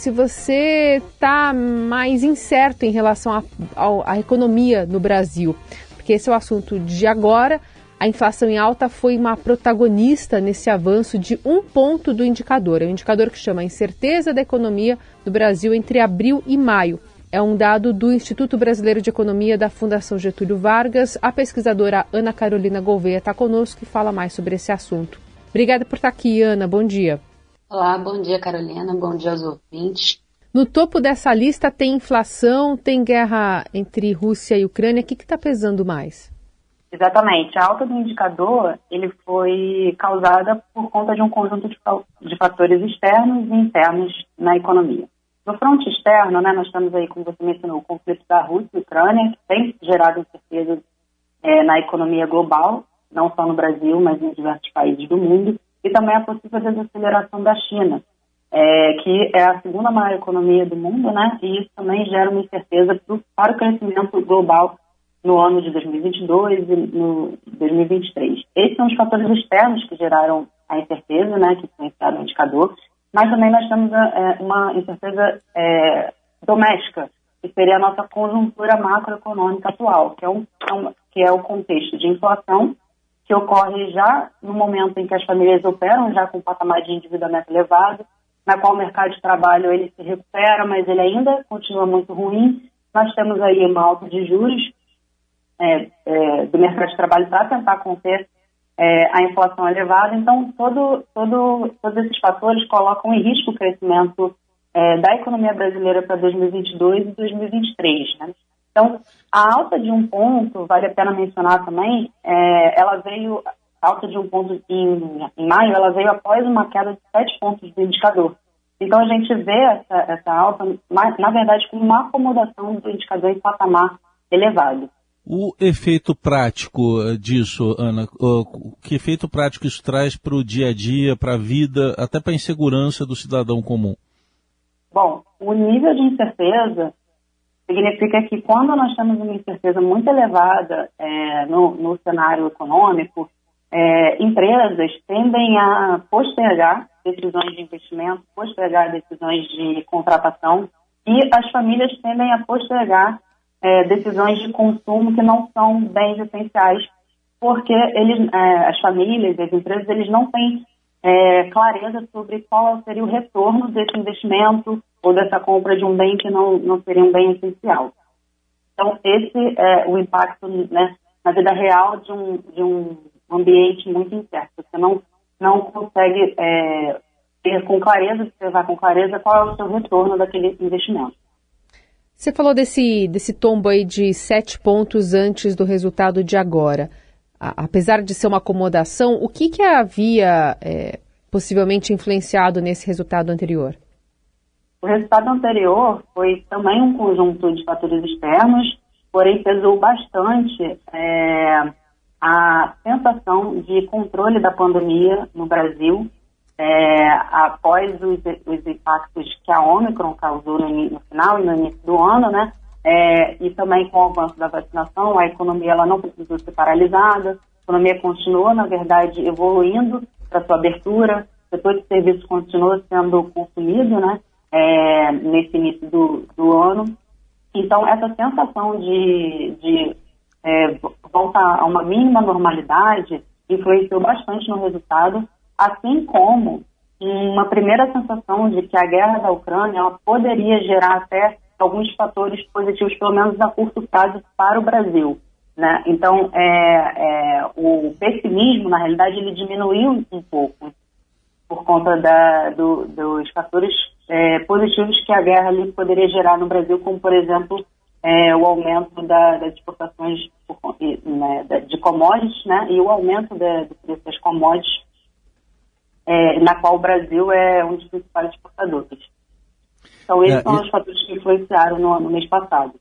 se você está mais incerto em relação à economia no Brasil, porque esse é o assunto de agora. A inflação em alta foi uma protagonista nesse avanço de um ponto do indicador. É um indicador que chama Incerteza da Economia do Brasil entre abril e maio. É um dado do Instituto Brasileiro de Economia da Fundação Getúlio Vargas. A pesquisadora Ana Carolina Gouveia está conosco e fala mais sobre esse assunto. Obrigada por estar aqui, Ana. Bom dia. Olá, bom dia, Carolina. Bom dia aos ouvintes. No topo dessa lista tem inflação, tem guerra entre Rússia e Ucrânia. O que está pesando mais? Exatamente. A alta do indicador ele foi causada por conta de um conjunto de, de fatores externos e internos na economia. No fronte externo, né, nós estamos aí, como você mencionou, o conflito da Rússia e Ucrânia, que tem gerado incerteza é, na economia global, não só no Brasil, mas em diversos países do mundo, e também a possível desaceleração da China, é, que é a segunda maior economia do mundo, né, e isso também gera uma incerteza para o crescimento global no ano de 2022 e no 2023. Esses são os fatores externos que geraram a incerteza, né, que influenciaram o indicador, mas também nós temos é, uma incerteza é, doméstica, que seria a nossa conjuntura macroeconômica atual, que é, um, é que é o contexto de inflação, que ocorre já no momento em que as famílias operam já com um patamar de endividamento elevado, na qual o mercado de trabalho ele se recupera, mas ele ainda continua muito ruim. Nós temos aí uma alta de juros é, é, do mercado de trabalho para tentar conter é, a inflação elevada. Então, todo, todo, todos esses fatores colocam em risco o crescimento é, da economia brasileira para 2022 e 2023. Né? Então, a alta de um ponto, vale a pena mencionar também, é, ela veio, a alta de um ponto em, em maio, ela veio após uma queda de sete pontos do indicador. Então, a gente vê essa, essa alta, na verdade, como uma acomodação do indicador em patamar elevado. O efeito prático eh, disso, Ana, que efeito prático isso traz para o dia a dia, para a vida, até para a insegurança do cidadão comum? Bom, o nível de incerteza significa que quando nós temos uma incerteza muito elevada é, no, no, cenário econômico, é, empresas tendem a postergar decisões de investimento, postergar decisões de contratação e as famílias tendem a postergar é, decisões de consumo que não são bens essenciais, porque eles, é, as famílias, as empresas, eles não têm é, clareza sobre qual seria o retorno desse investimento ou dessa compra de um bem que não, não seria um bem essencial. Então, esse é o impacto né, na vida real de um, de um ambiente muito incerto. Você não, não consegue é, ter com clareza, observar com clareza qual é o seu retorno daquele investimento. Você falou desse, desse tombo aí de sete pontos antes do resultado de agora. A, apesar de ser uma acomodação, o que, que havia é, possivelmente influenciado nesse resultado anterior? O resultado anterior foi também um conjunto de fatores externos, porém pesou bastante é, a sensação de controle da pandemia no Brasil é, após os, os, impactos que a Omicron causou no, no, final e no início do ano, né? É, e também com o avanço da vacinação, a economia ela não precisou ser paralisada, a economia continuou, na verdade, evoluindo para sua abertura, o setor de serviços continuou sendo consumido, né? É, nesse início do, do, ano. Então, essa sensação de, de é, voltar a uma mínima normalidade influenciou bastante no resultado assim como uma primeira sensação de que a guerra da Ucrânia poderia gerar até alguns fatores positivos, pelo menos a curto prazo, para o Brasil. Né? Então, é, é, o pessimismo, na realidade, ele diminuiu um pouco por conta da, do, dos fatores é, positivos que a guerra ali poderia gerar no Brasil, como, por exemplo, é, o aumento da, das exportações né, de commodities né, e o aumento da, do preço das commodities é, na qual o Brasil é um dos principais exportadores. Então, esses é, são e... os fatores que influenciaram no, no mês passado.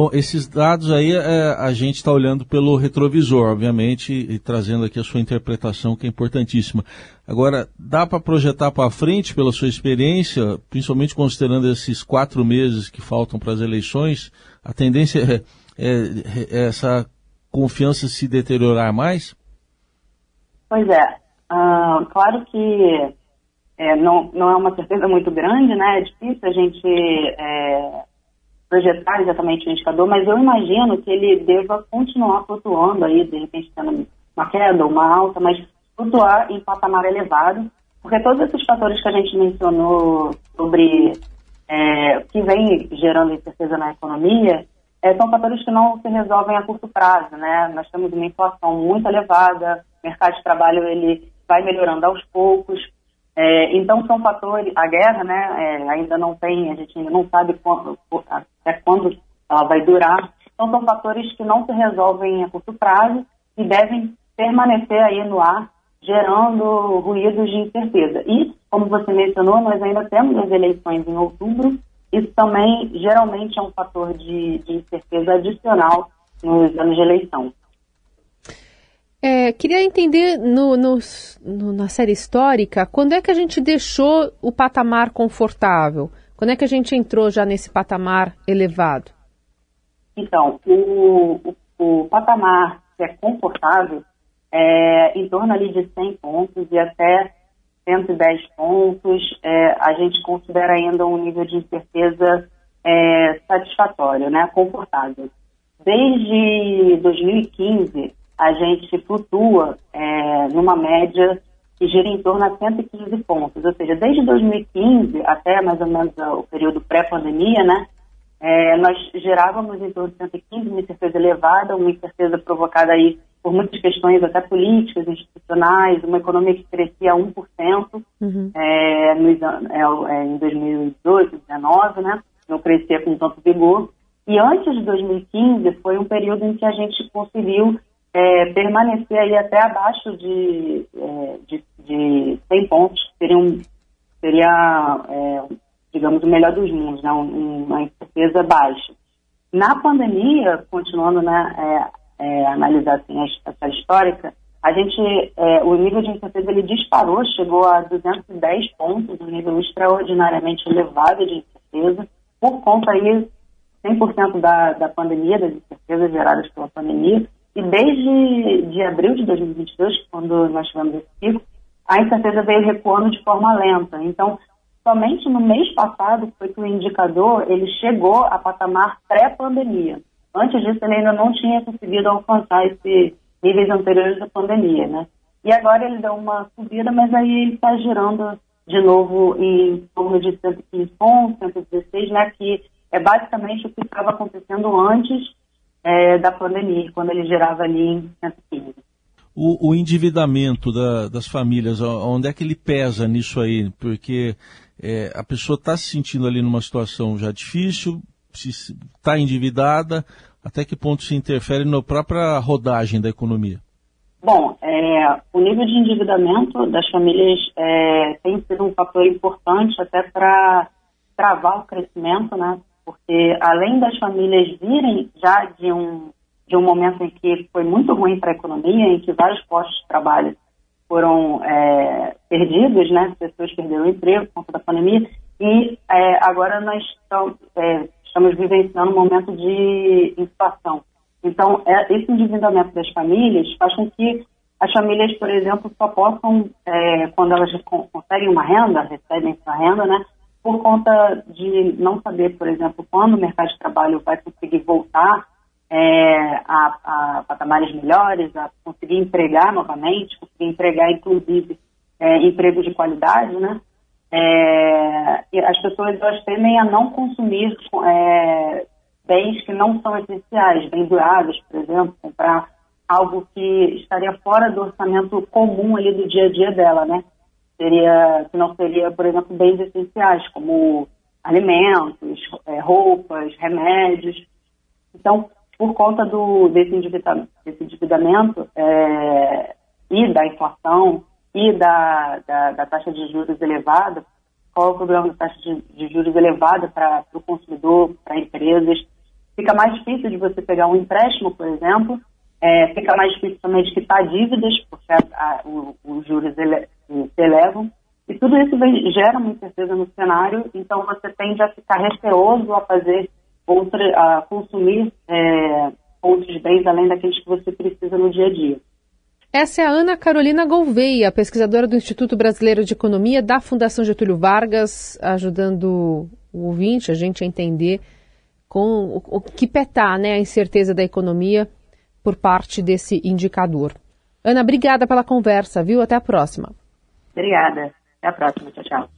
Bom, esses dados aí é, a gente está olhando pelo retrovisor, obviamente, e trazendo aqui a sua interpretação, que é importantíssima. Agora, dá para projetar para frente, pela sua experiência, principalmente considerando esses quatro meses que faltam para as eleições, a tendência é, é, é essa confiança se deteriorar mais? Pois é. Ah, claro que é, não, não é uma certeza muito grande, né? É difícil a gente é, projetar exatamente o indicador, mas eu imagino que ele deva continuar flutuando aí, de repente tendo uma queda, uma alta, mas flutuar em patamar elevado, porque todos esses fatores que a gente mencionou sobre é, que vem gerando incerteza na economia, é, são fatores que não se resolvem a curto prazo, né? Nós temos uma inflação muito elevada, o mercado de trabalho ele vai melhorando aos poucos, é, então são fatores, a guerra, né? É, ainda não tem, a gente ainda não sabe quando, até quando ela vai durar. Então são fatores que não se resolvem a curto prazo e devem permanecer aí no ar gerando ruídos de incerteza. E, como você mencionou, nós ainda temos as eleições em outubro. Isso também geralmente é um fator de, de incerteza adicional nos anos de eleição. É, queria entender no, no, no, na série histórica quando é que a gente deixou o patamar confortável? Quando é que a gente entrou já nesse patamar elevado? Então, o, o, o patamar que é confortável é, em torno ali de 100 pontos e até 110 pontos, é, a gente considera ainda um nível de incerteza é, satisfatório, né, confortável. Desde 2015, a gente flutua é, numa média que gira em torno a 115 pontos, ou seja, desde 2015 até mais ou menos o período pré-pandemia, né, é, nós gerávamos em torno de 115, uma incerteza elevada, uma incerteza provocada aí por muitas questões até políticas, institucionais, uma economia que crescia 1% uhum. é, nos, é, é, em 2018, 2019, né? não crescia com tanto vigor. E antes de 2015 foi um período em que a gente conseguiu é, permanecer aí até abaixo de, é, de, de 100 pontos, seria, um, seria é, digamos, o melhor dos mundos, né? uma incerteza baixa. Na pandemia, continuando né, é, é, analisar assim, a, essa histórica, a gente, é, o nível de incerteza ele disparou, chegou a 210 pontos, um nível extraordinariamente elevado de incerteza, por conta aí 100% da, da pandemia, das incertezas geradas pela pandemia, e desde de abril de 2022, quando nós tivemos esse pico, a incerteza veio recuando de forma lenta. Então, somente no mês passado foi que o indicador ele chegou a patamar pré-pandemia. Antes disso, ele ainda não tinha conseguido alcançar esses níveis anteriores da pandemia, né? E agora ele deu uma subida, mas aí ele está girando de novo em torno de 115 pontos, 116, né? Que é basicamente o que estava acontecendo antes é, da pandemia, quando ele girava ali em 115. O, o endividamento da, das famílias, onde é que ele pesa nisso aí? Porque é, a pessoa está se sentindo ali numa situação já difícil, está endividada, até que ponto se interfere na própria rodagem da economia? Bom, é, o nível de endividamento das famílias é, tem sido um fator importante até para travar o crescimento, né? Porque além das famílias virem já de um, de um momento em que foi muito ruim para a economia, em que vários postos de trabalho foram é, perdidos, né? As pessoas perderam o emprego por conta da pandemia, e é, agora nós estamos, é, estamos vivenciando um momento de inflação. Então, é, esse endividamento das famílias faz com que as famílias, por exemplo, só possam, é, quando elas conseguem uma renda, recebem essa renda, né, por conta de não saber, por exemplo, quando o mercado de trabalho vai conseguir voltar é, a, a, patamares melhores, a conseguir empregar novamente, conseguir empregar, inclusive, é, emprego de qualidade, né? É, as pessoas elas tendem a não consumir é, bens que não são essenciais, bens duráveis, por exemplo, comprar algo que estaria fora do orçamento comum ali do dia a dia dela, né? Seria, que não seria, por exemplo, bens essenciais, como alimentos, é, roupas, remédios. Então, por conta do, desse, endividamento, desse endividamento é, e da inflação, e da, da, da, taxa de juros elevada, qual é o problema da taxa de, de juros elevada para o consumidor, para empresas? Fica mais difícil de você pegar um empréstimo, por exemplo, é, fica mais difícil também de quitar dívidas, porque os juros ele, se elevam, e tudo isso vem, gera uma incerteza no cenário, então você tende a ficar receoso a fazer outra, a consumir é, outros bens além daqueles que você precisa no dia a dia. Essa é a Ana Carolina Gouveia, pesquisadora do Instituto Brasileiro de Economia da Fundação Getúlio Vargas, ajudando o ouvinte, a gente a entender com o, que petar né, a incerteza da economia por parte desse indicador. Ana, obrigada pela conversa, viu? Até a próxima. Obrigada. Até a próxima. Tchau, tchau.